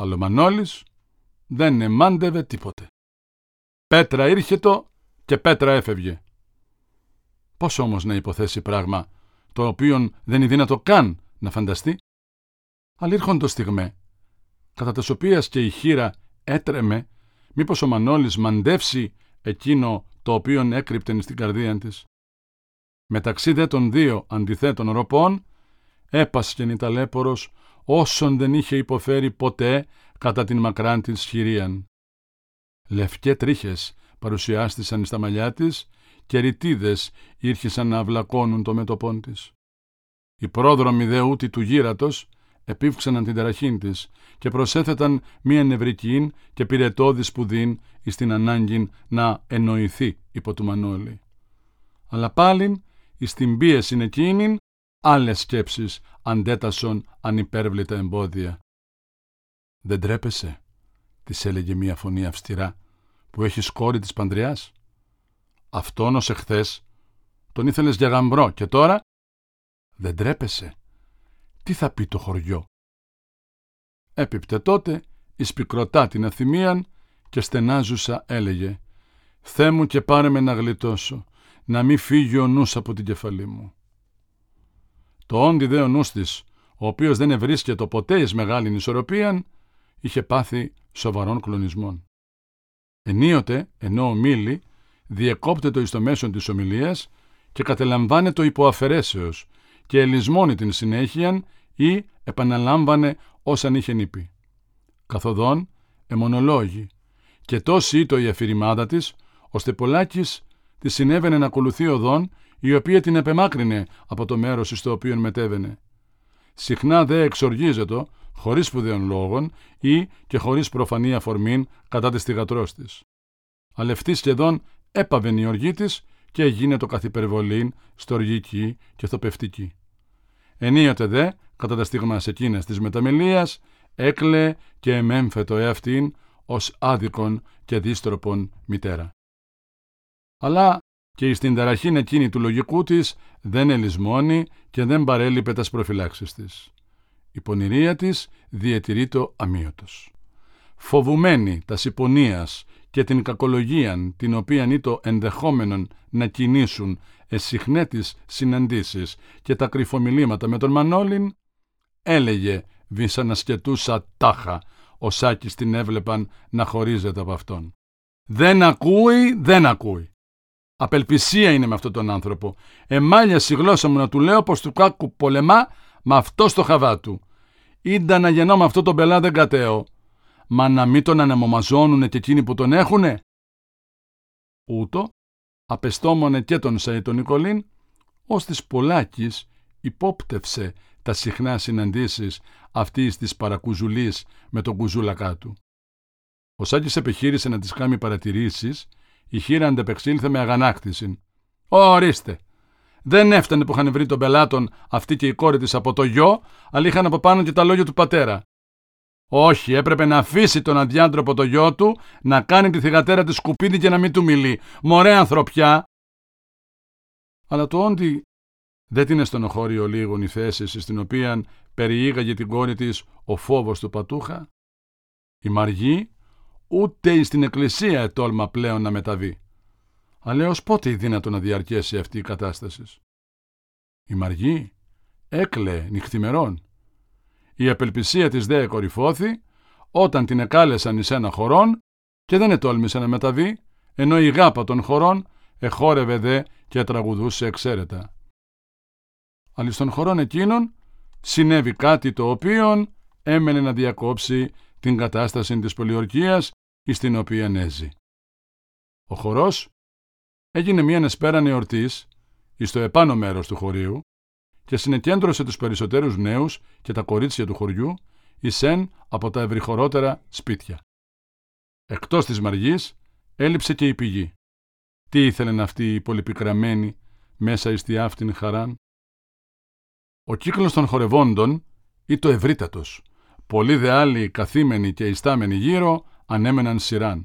αλλά ο Μανώλης δεν εμάντευε τίποτε. Πέτρα ήρχετο και πέτρα έφευγε. Πώς όμως να υποθέσει πράγμα το οποίο δεν είναι δύνατο καν να φανταστεί; Αλλά το στιγμέ, κατά τες οποίας και η χείρα έτρεμε, μήπως ο Μανώλης μαντεύσει εκείνο το οποίον έκρυπτεν στην καρδία της. Μεταξύ δε των δύο αντιθέτων ροπών, έπασχεν η ταλέπορος όσον δεν είχε υποφέρει ποτέ κατά την μακράν της χειρίαν. Λευκέ τρίχες παρουσιάστησαν στα μαλλιά της και ρητίδες ήρχισαν να αυλακώνουν το μέτωπόν της. Οι πρόδρομοι δε ούτι του γύρατος επίφξαναν την ταραχήν της και προσέθεταν μία νευρική και πυρετώδη σπουδήν εις την ανάγκη να εννοηθεί υπό του Μανώλη. Αλλά πάλιν εις την πίεση εκείνη άλλες σκέψεις αντέτασον ανυπέρβλητα εμπόδια. «Δεν τρέπεσαι», της έλεγε μία φωνή αυστηρά, «που έχεις κόρη της Παντριάς. Αυτόν ως εχθές τον ήθελες για γαμπρό και τώρα δεν τρέπεσαι. Τι θα πει το χωριό. Έπιπτε τότε εις πικροτά την αθυμίαν και στενάζουσα έλεγε «Θέ μου και πάρε με να γλιτώσω, να μη φύγει ο νους από την κεφαλή μου». Το όντι δε ο νους της, ο οποίος δεν ευρίσκεται ποτέ εις μεγάλην ισορροπίαν, είχε πάθει σοβαρών κλονισμών. Ενίοτε, ενώ ομίλη, διεκόπτεται εις το μέσον της ομιλίας και κατελαμβάνεται υποαφαιρέσεως και ελισμώνει την συνέχεια ή επαναλάμβανε όσαν είχε νύπη. Καθοδόν, εμονολόγη και τόση ήτο η αφηρημάδα της, ώστε πολλάκις τη συνέβαινε να ακολουθεί οδόν η οποία την επεμάκρυνε από το μέρος στο οποίο μετέβαινε. Συχνά δε εξοργίζεται, χωρίς σπουδαίων λόγων ή και χωρίς προφανή αφορμήν κατά της θυγατρός της. Αλευτή σχεδόν έπαβεν η οργή της και έγινε το καθυπερβολήν στοργική και θοπευτική. Ενίοτε δε, κατά τα στιγμάς εκείνες της μεταμελίας, έκλε και εμέμφετο εαυτήν ως άδικον και δίστροπον μητέρα. Αλλά και εις την ταραχήν εκείνη του λογικού της δεν ελισμώνει και δεν παρέλειπε τας προφυλάξεις της. Η πονηρία της διατηρεί το αμύωτος. Φοβουμένη τας συμπονίας και την κακολογίαν την οποίαν ή το ενδεχόμενον να κινήσουν εσυχνέτης συναντήσεις και τα κρυφομιλήματα με τον Μανώλην, έλεγε βυσανασκετούσα τάχα, ο Σάκης την έβλεπαν να χωρίζεται από αυτόν. Δεν ακούει, δεν ακούει. Απελπισία είναι με αυτόν τον άνθρωπο. Εμάλια η γλώσσα μου να του λέω πως του κάκου πολεμά με αυτό στο χαβά του. Ήντα να γεννώ με αυτό τον πελά δεν κατέω μα να μην τον ανεμομαζώνουνε και εκείνοι που τον έχουνε. Ούτω, απεστόμονε και τον Σαΐ τον Νικολίν, ως της Πολάκης υπόπτευσε τα συχνά συναντήσεις αυτής της παρακουζουλής με τον κουζούλακά του. Ο Σάκης επιχείρησε να της κάνει παρατηρήσεις, η χείρα αντεπεξήλθε με αγανάκτηση. Ορίστε! Δεν έφτανε που είχαν βρει τον πελάτων αυτή και η κόρη της από το γιο, αλλά είχαν από πάνω και τα λόγια του πατέρα. Όχι, έπρεπε να αφήσει τον αδιάντροπο το γιο του να κάνει τη θυγατέρα της σκουπίδι και να μην του μιλεί. Μωρέ ανθρωπιά! Αλλά το όντι δεν την εστονοχώριο λίγο η θέση στην οποία περιήγαγε την κόρη της ο φόβος του πατούχα. Η Μαργή ούτε στην εκκλησία ετόλμα πλέον να μεταβεί. Αλλά ως πότε δύνατο να διαρκέσει αυτή η κατάσταση; Η Μαργή έκλαιε νυχθημερών η απελπισία της δε κορυφώθη όταν την εκάλεσαν εις ένα χωρόν και δεν ετόλμησε να μεταβεί, ενώ η γάπα των χωρών εχόρευε δε και τραγουδούσε εξαίρετα. Αλλά στον χωρών εκείνων συνέβη κάτι το οποίο έμενε να διακόψει την κατάσταση της πολιορκίας εις την οποία έζει. Ο χορός έγινε μια εσπέραν εορτής εις το επάνω μέρος του χωρίου και συνεκέντρωσε τους περισσότερους νέους και τα κορίτσια του χωριού εισέν από τα ευρυχωρότερα σπίτια. Εκτός της Μαργής έλειψε και η πηγή. Τι ήθελεν αυτή η πολυπικραμένη μέσα εις τη αυτήν χαράν; Ο κύκλος των χορευόντων ή το ευρύτατος. Πολλοί δε άλλοι καθήμενοι και ιστάμενοι γύρω ανέμεναν σειράν.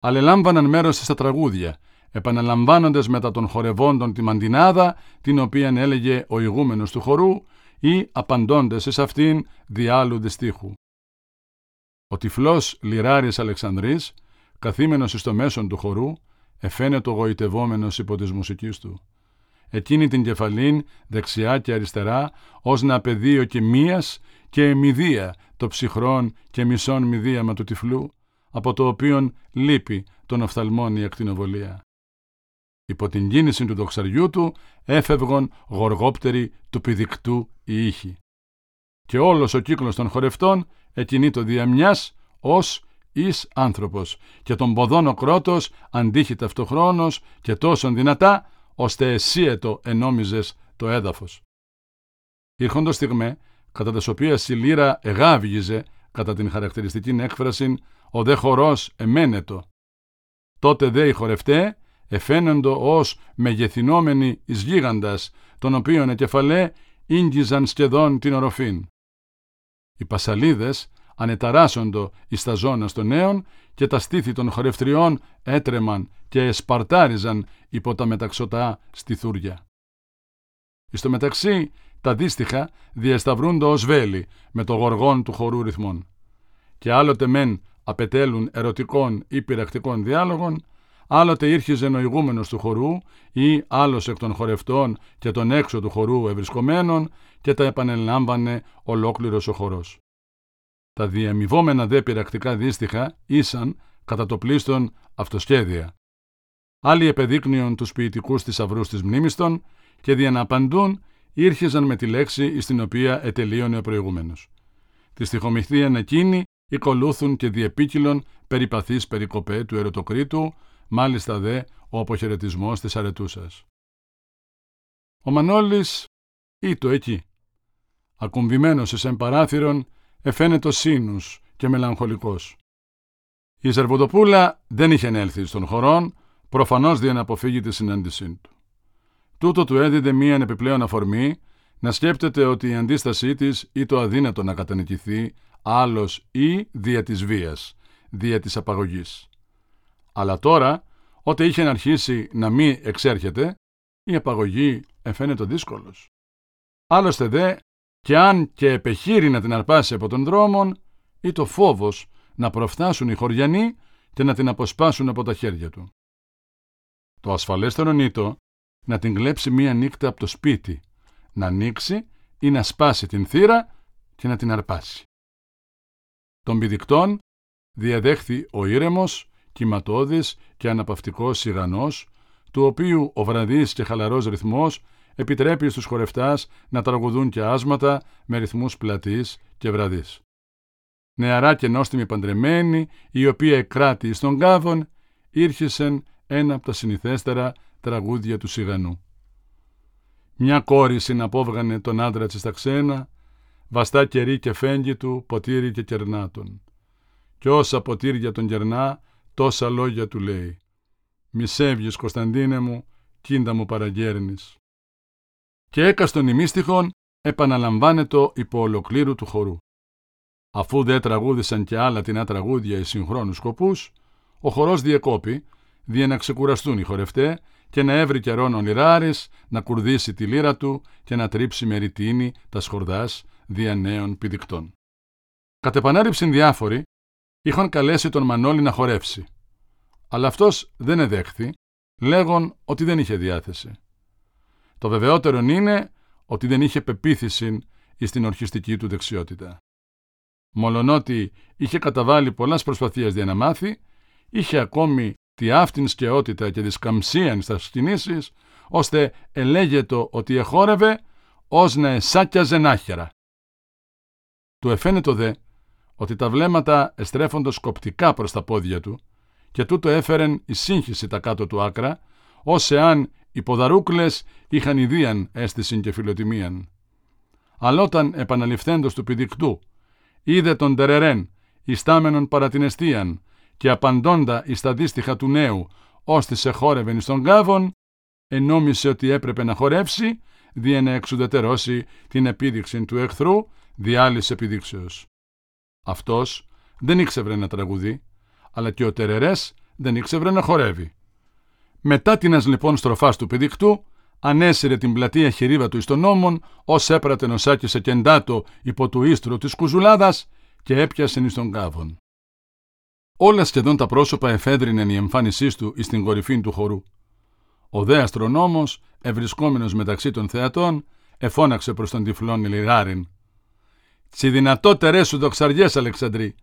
Αλελάμβαναν μέρος στα τραγούδια επαναλαμβάνοντας μετά των χορευόντων τη μαντινάδα, την οποία έλεγε ο ηγούμενος του χορού, ή απαντώντας σε αυτήν διάλου στίχου. Ο τυφλός Λιράρης Αλεξανδρής, καθήμενος εις το μέσον του χορού, εφαίνεται γοητευόμενος υπό της μουσικής του. Εκείνη την κεφαλήν, δεξιά και αριστερά, ως να πεδίο και μίας και εμιδία το ψυχρόν και μισόν μηδίαμα του τυφλού, από το οποίον λείπει τον οφθαλμόν η ακτινοβολία. Υπό την κίνηση του δοξαριού του έφευγον γοργόπτεροι του πηδικτού οι ήχοι. Και όλος ο κύκλος των χορευτών εκινεί το διαμιάς ως εις άνθρωπος και τον ποδόν ο κρότος αντίχει ταυτοχρόνως και τόσον δυνατά ώστε εσύετο ενόμιζες το έδαφος. Ήρχοντος στιγμέ κατά τις οποίες η λύρα εγάβγιζε κατά την χαρακτηριστική έκφραση «ο δε χορός εμένετο». Τότε δε οι χορευτέ εφαίνοντο ως μεγεθυνόμενοι εις γίγαντας, τον οποίον εκεφαλέ ίγγιζαν σχεδόν την οροφήν. Οι πασαλίδες ανεταράσσοντο εις τα ζώνα των νέων και τα στήθη των χορευτριών έτρεμαν και εσπαρτάριζαν υπό τα μεταξωτά στιθούρια. Εις το μεταξύ τα δύστιχα διασταυρούντο ως βέλη με το γοργόν του χορού ρυθμών. Και άλλοτε μεν απετέλουν ερωτικών ή πειρακτικών διάλογων, άλλοτε ήρχιζε νοηγούμενος του χορού ή άλλος εκ των χορευτών και των έξω του χορού ευρισκομένων και τα επανελάμβανε ολόκληρος ο χορός. Τα διαμοιβόμενα δε πειρακτικά δύστιχα ήσαν κατά το πλήστον αυτοσχέδια. Άλλοι επεδείκνυον τους ποιητικούς θησαυρούς της μνήμης των και διαναπαντούν ήρχεζαν με τη λέξη στην οποία ετελείωνε ο προηγούμενος. Τη στοιχομηθείαν εκείνη οικολούθουν και διεπίκυλον περιπαθείς περικοπέ του ερωτοκρίτου, μάλιστα δε ο αποχαιρετισμός της αρετούσας. Ο Μανώλης ήτο εκεί. Ακουμβημένος εις εμπαράθυρον, εφαίνεται σύνους και μελαγχολικός. Η Ζερβοντοπούλα δεν είχε έλθει στον χωρόν, προφανώς για να αποφύγει τη συνάντησή του. Τούτο του έδιδε μία επιπλέον αφορμή να σκέπτεται ότι η αντίστασή της ή το αδύνατο να κατανικηθεί άλλος ή δια της βίας, δια της απαγωγής. Αλλά τώρα, όταν είχε αρχίσει να μη εξέρχεται, η απαγωγή εφαίνεται δύσκολος. Άλλωστε δε, και αν και επεχείρει να την αρπάσει από τον δρόμο, ή το φόβος να προφθάσουν οι χωριανοί και να την αποσπάσουν από τα χέρια του. Το ασφαλέστερο νήτο να την κλέψει μία νύχτα από το σπίτι, να ανοίξει ή να σπάσει την θύρα και να την αρπάσει. Τον πηδικτών διαδέχθη ο ήρεμος, κυματώδης και αναπαυτικός σιγανός, του οποίου ο βραδύς και χαλαρός ρυθμός επιτρέπει στους χορευτάς να τραγουδούν και άσματα με ρυθμούς πλατής και βραδύς. Νεαρά και νόστιμη παντρεμένη, η οποία εκράτη στον κάβον, ήρχεσεν ένα από τα συνηθέστερα τραγούδια του σιγανού. Μια κόρη συναπόβγανε τον άντρα της στα ξένα, βαστά κερί και φέγγι του, ποτήρι και κερνάτων. Κι όσα ποτήρια τον κερνά, τόσα λόγια του λέει. Μη σέβγεις, Κωνσταντίνε μου, κίντα μου παραγέρνεις. Και έκαστον ημίστοιχον επαναλαμβάνετο υπό ολοκλήρου του χορού. Αφού δεν τραγούδησαν και άλλα την τραγούδια οι συγχρόνους σκοπούς, ο χορός διεκόπη, δια να ξεκουραστούν οι χορευτέ και να έβρει καιρόν ο Λιράρης να κουρδίσει τη λύρα του και να τρίψει με ρητίνη τα σχορδάς δια νέων πηδικτών. Κατ' επανάληψη διάφοροι είχαν καλέσει τον Μανώλη να χορεύσει. Αλλά αυτός δεν εδέχθη, λέγον ότι δεν είχε διάθεση. Το βεβαιότερο είναι ότι δεν είχε πεποίθηση εις την ορχιστική του δεξιότητα. Μολονότι είχε καταβάλει πολλές προσπαθίες για να μάθει, είχε ακόμη τη αυτήν σκαιότητα και της σκαμψίαν στα κινήσεις, ώστε ελέγετο ότι εχόρευε ως να εσάκιαζε νάχερα. Του εφαίνεται δε ότι τα βλέμματα εστρέφονται σκοπτικά προς τα πόδια του και τούτο έφερεν η σύγχυση τα κάτω του άκρα, ως εάν οι ποδαρούκλες είχαν ιδίαν αίσθηση και φιλοτιμίαν. Αλλά όταν επαναληφθέντος του πηδικτού είδε τον Τερερέν, ιστάμενον παρά την εστίαν, και απαντώντα εις τα δύστιχα του νέου, ώστε σε χόρευεν στον κάβον, ενόμισε ότι έπρεπε να χορεύσει, δια να εξουδετερώσει την επίδειξη του εχθρού, διάλυση επιδείξεως. Αυτός δεν ήξευρε να τραγουδεί, αλλά και ο Τερερές δεν ήξευρε να χορεύει. Μετά την λοιπόν στροφάς του πηδήκτου, ανέσυρε την πλατεία χειρίδα του εις τον νόμον, ως έπρατε νοσάκι σε κεντάτο υπό του ίστρου της κουζουλάδας και έπιασε εις τον κάβον. Όλα σχεδόν τα πρόσωπα εφέδρινεν η εμφάνισή του εις την κορυφή του χορού. Ο δε αστρονόμος, ευρισκόμενος μεταξύ των θεατών, εφώναξε προς τον τυφλόν Λιράριν. «Τσι δυνατότερέ σου δοξαριές, Αλεξανδρή,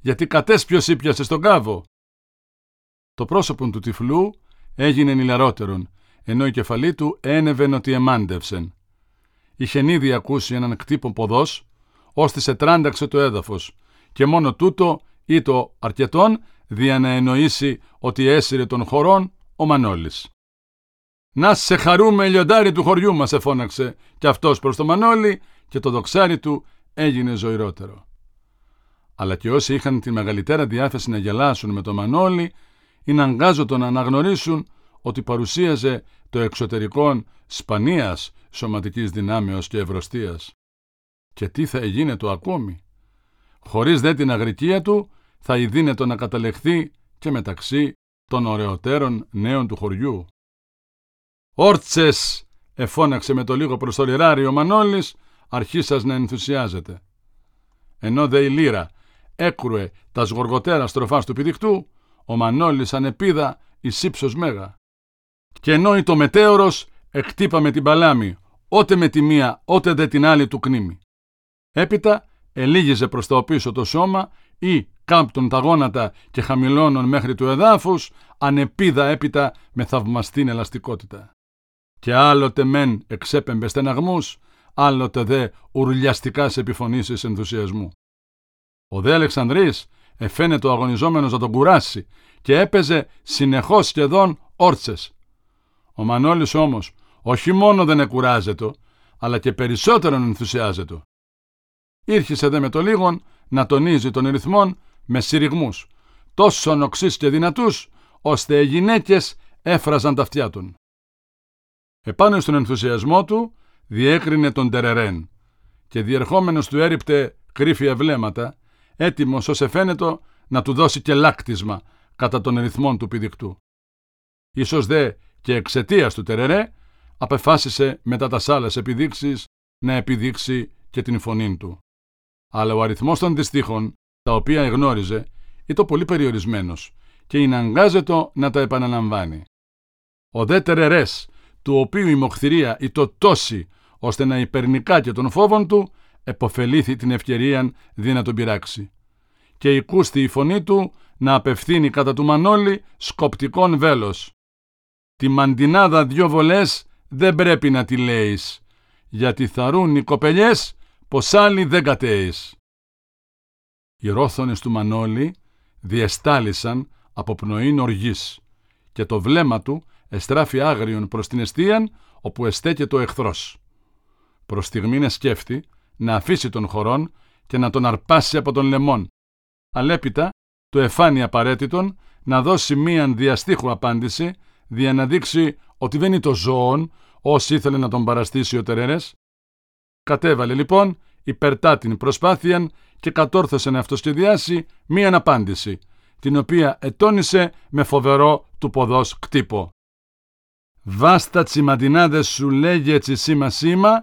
γιατί κατές ποιος ήπιασες στον κάβο». Το πρόσωπο του τυφλού έγινε νηλαρότερον, ενώ η κεφαλή του ένευεν ότι εμάντευσεν. Είχε ήδη ακούσει έναν κτύπο ποδός, ώστε σε τράνταξε το έδαφος και μόνο τούτο ή το αρκετόν δια να εννοήσει ότι έσυρε των χωρών ο Μανώλης. «Να σε χαρούμε λιοντάρι του χωριού μας» εφώναξε και αυτός προς το Μανώλη και το δοξάρι του έγινε ζωηρότερο. Αλλά και όσοι είχαν τη μεγαλύτερα διάθεση να γελάσουν με το Μανώλη είναι αγκάζωτο να αναγνωρίσουν ότι παρουσίαζε το εξωτερικό σπανίας σωματικής δυνάμεως και ευρωστίας. Και τι θα έγινε το ακόμη; Χωρίς δε την αγρικία του θα ειδύνετο να καταλεχθεί και μεταξύ των ωραιότερων νέων του χωριού. «Όρτσες!» εφώναξε με το λίγο προς το λιράρι ο Μανώλης, αρχίσας να ενθουσιάζεται. Ενώ δε η λύρα έκρουε τα σγοργοτέρα στροφάς του πηδικτού, ο Μανώλης ανεπίδα εις ύψος μέγα. Και ενώ το μετέωρος εκτύπα με την παλάμη, ότε με τη μία, ότε δε την άλλη του κνήμη. Έπειτα ελίγιζε προς το πίσω το σώμα ή κάμπτον τα γόνατα και χαμηλώνων μέχρι του εδάφους, ανεπίδα έπειτα με θαυμαστήν ελαστικότητα. Και άλλοτε μεν εξέπεμπε στεναγμούς, άλλοτε δε ουρλιαστικά σε επιφωνήσεις ενθουσιασμού. Ο δε Αλεξανδρής εφαίνεται ο αγωνιζόμενος να τον κουράσει και έπαιζε συνεχώς σχεδόν όρτσες. Ο Μανώλης όμως όχι μόνο δεν εκουράζεται, αλλά και περισσότερον ενθουσιάζεται. Ήρχισε δε με το λίγον να τονίζει τον ρυθμόν με συρριγμούς, τόσο οξύς και δυνατούς, ώστε οι γυναίκες έφραζαν τα αυτιά του. Επάνω στον ενθουσιασμό του διέκρινε τον Τερερέν και διερχόμενος του έριπτε κρύφια βλέμματα, έτοιμος ως εφαίνετο να του δώσει και λάκτισμα κατά των ρυθμών του πηδικτού. Ίσως δε και εξαιτίας του Τερερέ απεφάσισε μετά τα άλλες επιδείξεις να επιδείξει και την φωνή του. Αλλά ο αριθμός των δυστύχων, τα οποία εγνώριζε, ήταν πολύ περιορισμένος και είναι αγκάζετο να τα επαναλαμβάνει. Ο δε Τερερές, του οποίου η μοχθηρία ήταν τόση ώστε να υπερνικά και των φόβων του, εποφελήθη την ευκαιρία δι να τον πειράξει. Και οικούστη η φωνή του να απευθύνει κατά του Μανώλη σκοπτικόν βέλος. Τη μαντινάδα δυο βολές δεν πρέπει να τη λέεις, γιατί θαρούν οι κοπελιές πως άλλοι δεν κατέεις. Οι ρόθονες του Μανώλη διεστάλησαν από πνοήν οργής και το βλέμμα του εστράφει άγριον προς την αιστείαν όπου εστέκεται ο εχθρός. Προς στιγμήν σκέφτη να αφήσει τον χωρόν και να τον αρπάσει από τον λαιμόν. Αλέπειτα του εφάνει απαραίτητον να δώσει μίαν διαστήχου απάντηση δια να δείξει ότι δεν είναι το ζώον όσοι ήθελε να τον παραστήσει ο Τερέρες. Κατέβαλε λοιπόν υπερτά την προσπάθεια και κατόρθωσε να αυτοσχεδιάσει μία απάντηση, την οποία ετώνησε με φοβερό του ποδός κτύπο. «Βάστα τσιμαντινάδες σου λέγε έτσι σήμα σήμα,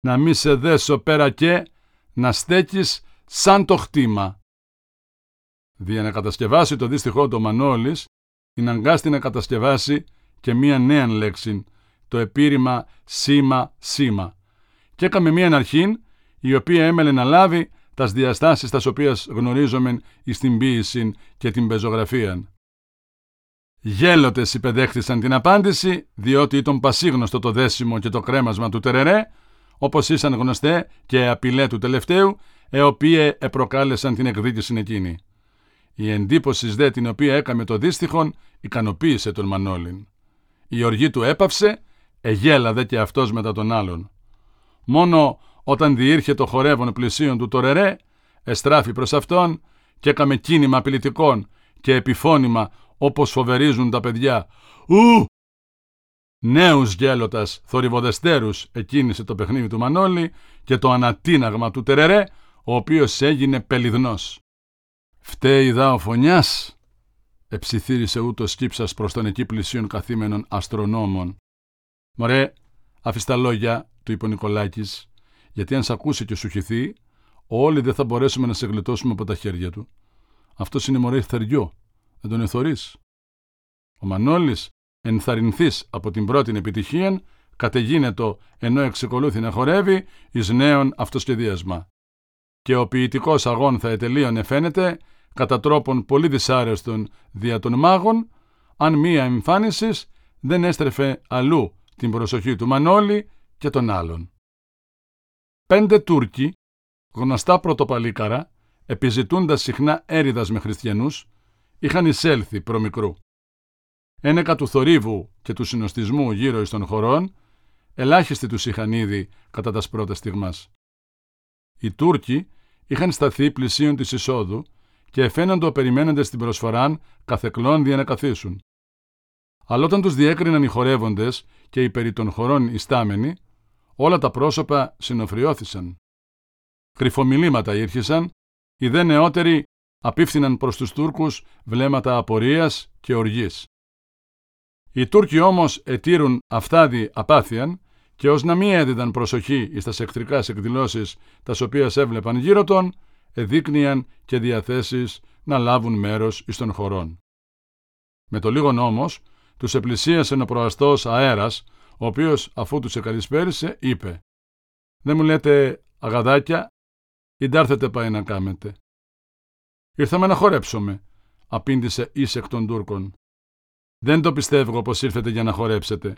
να μη σε δέσω πέρα και να στέκεις σαν το χτήμα». Δια να κατασκευάσει το δύστιχό του Μανώλης, την αγκάστη να κατασκευάσει και μία νέα λέξη, το επίρρημα σήμα σήμα. Και έκαμε μία αρχήν, η οποία έμελε να λάβει τας διαστάσεις τας οποίας γνωρίζομεν εις την ποίηση και την πεζογραφία. Γέλοτες υπεδέχθησαν την απάντηση, διότι ήταν πασίγνωστο το δέσιμο και το κρέμασμα του Τερερέ, όπως ήσαν γνωστέ και απειλέ του τελευταίου, ε οποίε επροκάλεσαν την εκδίκηση εκείνη. Η εντύπωση δε την οποία έκαμε το δύστιχον ικανοποίησε τον Μανώλην. Η οργή του έπαυσε, εγέλαδε και αυτός μετά τον άλλον. Μόνο όταν διήρχε το χορεύον πλησίον του Τορερέ, εστράφη προς αυτόν και έκαμε κίνημα απειλητικών και επιφώνημα όπως φοβερίζουν τα παιδιά. «Ου!» Νέους γέλωτας θορυβοδεστέρους εκκίνησε το παιχνίδι του Μανώλη και το ανατίναγμα του Τερερέ, ο οποίος έγινε πελιδνός. «Φταίει δά ο φωνιάς», εψιθύρισε ούτως κύψας προς τον εκεί πλησίον καθήμενων αστρονόμων. «Μωρέ, αφήσ' τα λόγια», του είπε ο Νικολάκης, «γιατί αν σ' ακούσει και σου χυθεί, όλοι δεν θα μπορέσουμε να σε γλιτώσουμε από τα χέρια του. Αυτός είναι μωρέ θεριό. Δεν τον εθωρείς. Ο Μανώλης, ενθαρρυνθής από την πρώτη επιτυχία, κατεγίνετο ενώ εξεκολούθη να χορεύει εις νέον αυτοσχεδίασμα. Και ο ποιητικός αγών θα ετελείωνε φαίνεται κατά τρόπον πολύ δυσάρεστον δια των μάγων, αν μία εμφάνισης δεν έστρεφε αλλού την προσοχή του Μανώλη και των άλλων. Πέντε Τούρκοι, γνωστά πρωτοπαλίκαρα, επιζητούντας συχνά έριδας με χριστιανούς, είχαν εισέλθει προμικρού. Ένεκα του θορύβου και του συνοστισμού γύρω εις των χωρών, ελάχιστοι τους είχαν ήδη κατά τας πρώτα στιγμάς. Οι Τούρκοι είχαν σταθεί πλησίον της εισόδου και εφαίνοντο περιμένοντες την προσφοράν καθεκλών για να καθίσουν. Αλλά όταν τους διέκριναν οι χορεύοντες και οι περί των χωρών ιστάμενοι, όλα τα πρόσωπα συνοφριώθησαν. Κρυφομιλήματα ήρχισαν, οι δε νεότεροι απίφθηναν προς τους Τούρκους βλέμματα απορίας και οργής. Οι Τούρκοι όμως ετήρουν αυτάδι απάθιαν και ως να μην έδιδαν προσοχή εις τας εχθρικάς εκδηλώσεις τας οποίας έβλεπαν γύρω των, εδείκνυαν και διαθέσεις να λάβουν μέρος εις των χωρών. Με το λίγον όμως, τους επλησίασε ο προαστός αέρας, ο οποίος αφού τους εκαλισπέρισε είπε «Δεν μου λέτε αγαδάκια, ή ντάρθετε πάει να κάμετε». «Ήρθαμε να χορέψουμε», απήντησε εις εκ των Τούρκων. «Δεν το πιστεύω πως ήρθετε για να χορέψετε.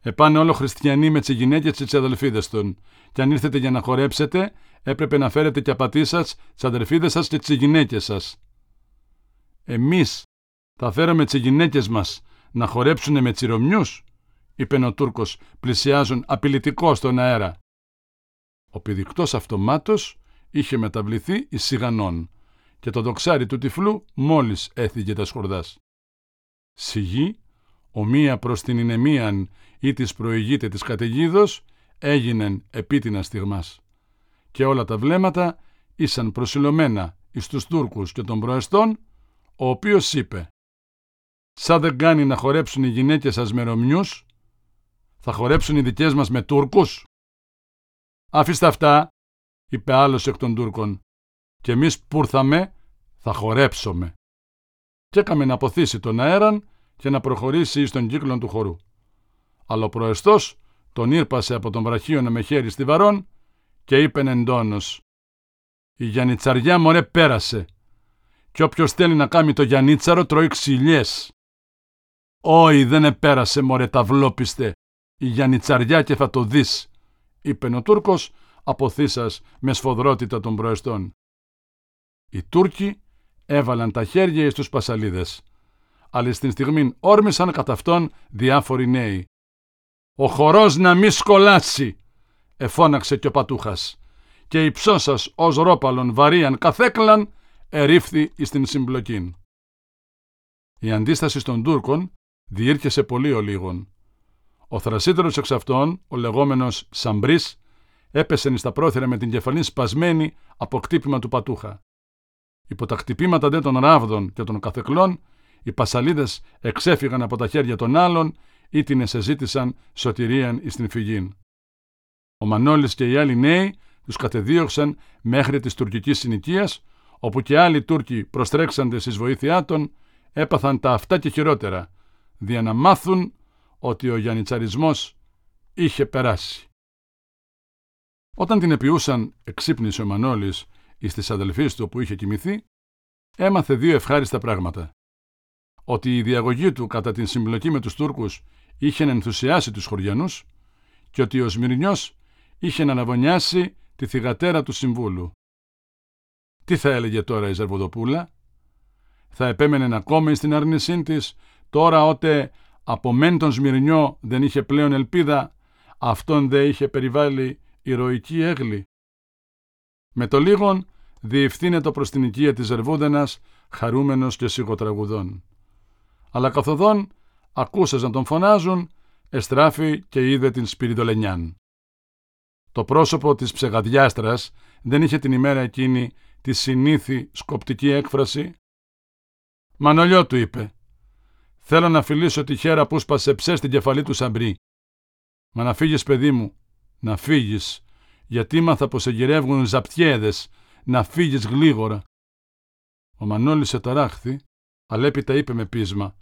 Επάνε όλο χριστιανοί με τις γυναίκες και τις αδελφίδες των. Και αν ήρθετε για να χορέψετε, έπρεπε να φέρετε και απατή σας, τις αδελφίδες σας και τις γυναίκες σας. Εμείς θα φέρουμε τις γυναίκες μας να χορέψουν με τσιρομιούς, είπε ο Τούρκος, πλησιάζουν απειλητικό στον αέρα. Ο πηδικτός αυτομάτως είχε μεταβληθεί εις σιγανών και το δοξάρι του τυφλού μόλις έθιγε τα σκορδάς. Σιγή, ομοία προς την Ινεμίαν ή της προηγείται της καταιγίδος, έγινεν επίτινα στιγμάς. Και όλα τα βλέμματα ήσαν προσιλωμένα εις τους Τούρκους και των προεστών, ο οποίος είπε «Σαν δεν κάνει να χορέψουν οι γυναίκες σας με Ρωμιούς, θα χορέψουν οι δικές μας με Τούρκους». «Αφήστε αυτά», είπε άλλος εκ των Τούρκων, «και εμείς που ήρθαμε θα χορέψουμε». Και έκαμε να αποθήσει τον αέραν και να προχωρήσει εις τον κύκλο του χορού. Αλλά ο προεστός τον ήρπασε από τον βραχίωνα με χέρι στιβαρών και είπε εντόνως «Η Γιαννιτσαριά μωρέ πέρασε και όποιος θέλει να κάνει το Γιαννίτσαρο τρώει ξυλιές». «Όχι δεν επέρασε μωρέ ταυλόπιστε η Γιαννιτσαριά και θα το δεις», είπε ο Τούρκος αποθήσας με σφοδρότητα των προεστών. Οι Τούρκοι έβαλαν τα χέρια στους πασαλίδες, αλλά στην στιγμή όρμησαν κατά αυτόν διάφοροι νέοι «Ο χορός να μη σκολάσει», εφώναξε και ο πατούχας, και η ψώσας ως ρόπαλον βαρίαν καθέκλαν ερήφθη εις την συμπλοκήν. Η αντίσταση των Τούρκων διήρκεσε πολύ ο λίγον. Ο θρασίτερος εξ αυτών, ο λεγόμενος Σαμπρίς, έπεσε στα πρόθυρα με την κεφαλή σπασμένη από κτύπημα του πατούχα. Υπό τα χτυπήματα δε των ράβδων και των καθεκλών, οι πασαλίδες εξέφυγαν από τα χέρια των άλλων ή την εσεζήτησαν σωτηρίαν εις την φυγήν. Ο Μανώλης και οι άλλοι νέοι τους κατεδίωξαν μέχρι της τουρκικής συνοικίας, όπου και άλλοι Τούρκοι προστρέξαντες εις βοήθειά των, έπαθαν τα αυτά και χειρότερα, δια να μάθουν ότι ο γιανιτσαρισμός είχε περάσει. Όταν την επιούσαν εξύπνησε ο Μανώλης εις της αδελφής του που είχε κοιμηθεί, έμαθε δύο ευχάριστα πράγματα. Ότι η διαγωγή του κατά την συμπλοκή με τους Τούρκους είχε ενθουσιάσει τους χωριανούς και ότι ο Σμυρνιός είχε να αναβωνιάσει τη θυγατέρα του Συμβούλου. Τι θα έλεγε τώρα η Ζερβοδοπούλα; Θα επέμενε να κόμει στην αρνησή της τώρα ότε από μεν τον Σμυρνιό δεν είχε πλέον ελπίδα, αυτόν δεν είχε περιβάλει ηρωική έγλη. Με το λίγον διευθύνεται προς την οικία της Ζερβούδενας χαρούμενος και σιγοτραγουδών. Αλλά καθοδόν ακούσες να τον φωνάζουν, εστράφη και είδε την Σπυριδολενιάν. Το πρόσωπο της ψεγαδιάστρας δεν είχε την ημέρα εκείνη τη συνήθη σκοπτική έκφραση. «Μανολιό» του είπε «Θέλω να φιλήσω τη χέρα που σπασε ψέ στην κεφαλή του Σαμπρί. Μα να φύγεις παιδί μου, να φύγεις, γιατί μάθα πως σε γυρεύουν ζαπτιέδες, να φύγεις γλίγορα». Ο Μανώλης εταράχθη, αλλά έπειτα είπε με πείσμα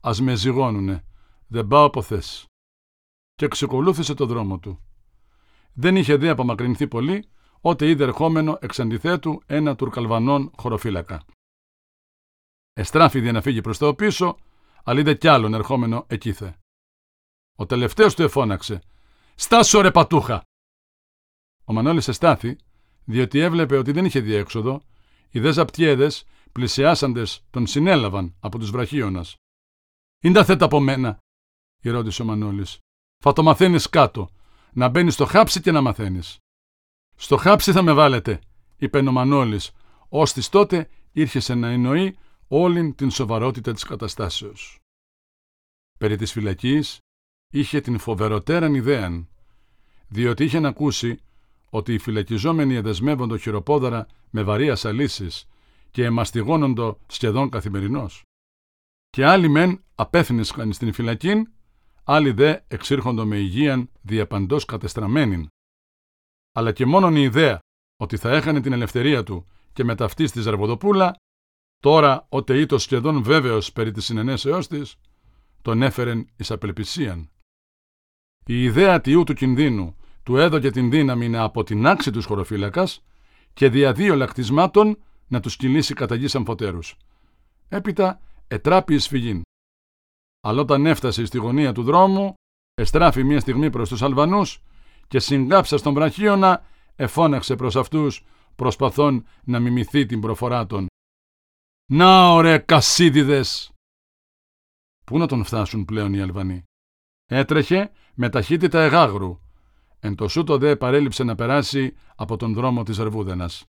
«Ας με ζυγώνουνε, δεν πάω από θέση». Και εξεκολούθησε το δρόμο του. Δεν είχε δει απομακρυνθεί πολύ, ότε είδε ερχόμενο εξ αντιθέτου ένα τουρκαλβανόν χωροφύλακα. Εστράφη να φύγει προς το πίσω, αλλά είδε κι άλλον ερχόμενο εκείθε. Ο τελευταίος του εφώναξε «Στάσου ρε πατούχα!» Ο Μανώλης εστάθη, διότι έβλεπε ότι δεν είχε διέξοδο, οι δε ζαπτιέδες, πλησιάσαντες, τον συνέλαβαν από τους βραχίωνας. «Είναι τα θέτα από μένα», ρώτησε ο Μανώλης. «Θα το μαθαίνεις κάτω, να μπαίνεις στο χάψι και να μαθαίνεις». «Στο χάψι θα με βάλετε», είπε ο Μανώλης, ώστις τότε ήρχεσε να εννοεί όλη την σοβαρότητα της καταστάσεως. Περί της φυλακής είχε την φοβεροτέραν ιδέα, διότι είχε να ακούσει ότι οι φυλακιζόμενοι εδεσμεύοντο χειροπόδαρα με βαρύ ασαλήσεις και εμαστιγώνοντο σχεδόν καθημερινώς. Και άλλοι μεν απέθυνησαν στην φυλακή, άλλοι δε εξήρχοντο με υγείαν διαπαντός κατεστραμμένην. Αλλά και μόνον η ιδέα ότι θα έχανε την ελευθερία του και με ταυτής στη Ζαρβοδοπούλα, τώρα ότε ήτο σχεδόν βέβαιος περί της συνενέσεώς της, τον έφερεν εις απελπισίαν. Η ιδέα τιού του κινδύνου του έδωκε την δύναμη να αποτινάξει τους χωροφύλακας και δια δύο λακτισμάτων να τους κυλήσει κατά γης αμφωτέρους. Έπειτα ετράπη εις φυγήν. Αλλά όταν έφτασε στη γωνία του δρόμου, εστράφη μία στιγμή προς τους Αλβανούς και συγκάψα στον βραχίωνα εφώναξε προς αυτούς προσπαθών να μιμηθεί την προφορά των. «Να ωραία κασίδιδες!» Πού να τον φτάσουν πλέον οι Αλβανοί; Έτρεχε με ταχύτητα εγάγρου. Εν το σούτο δε παρέλειψε να περάσει από τον δρόμο της Ρεβούδενας.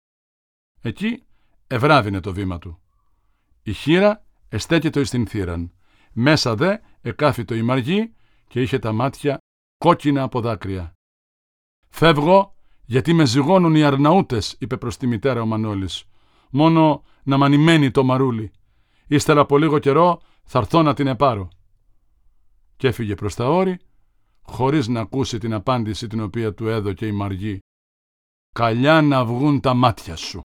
Εκεί ευράβινε το βήμα του. Η χείρα εστέκεται εις την θύραν. Μέσα δε εκάφητο η μαργή και είχε τα μάτια κόκκινα από δάκρυα. «Φεύγω γιατί με ζυγώνουν οι αρναούτες», είπε προς τη μητέρα ο Μανώλης. «Μόνο να μανιμένει το μαρούλι. Ύστερα από λίγο καιρό θα έρθω να την επάρω». Και έφυγε προς τα όρη, χωρίς να ακούσει την απάντηση την οποία του έδωκε η Μαργή. «Καλιά να βγουν τα μάτια σου».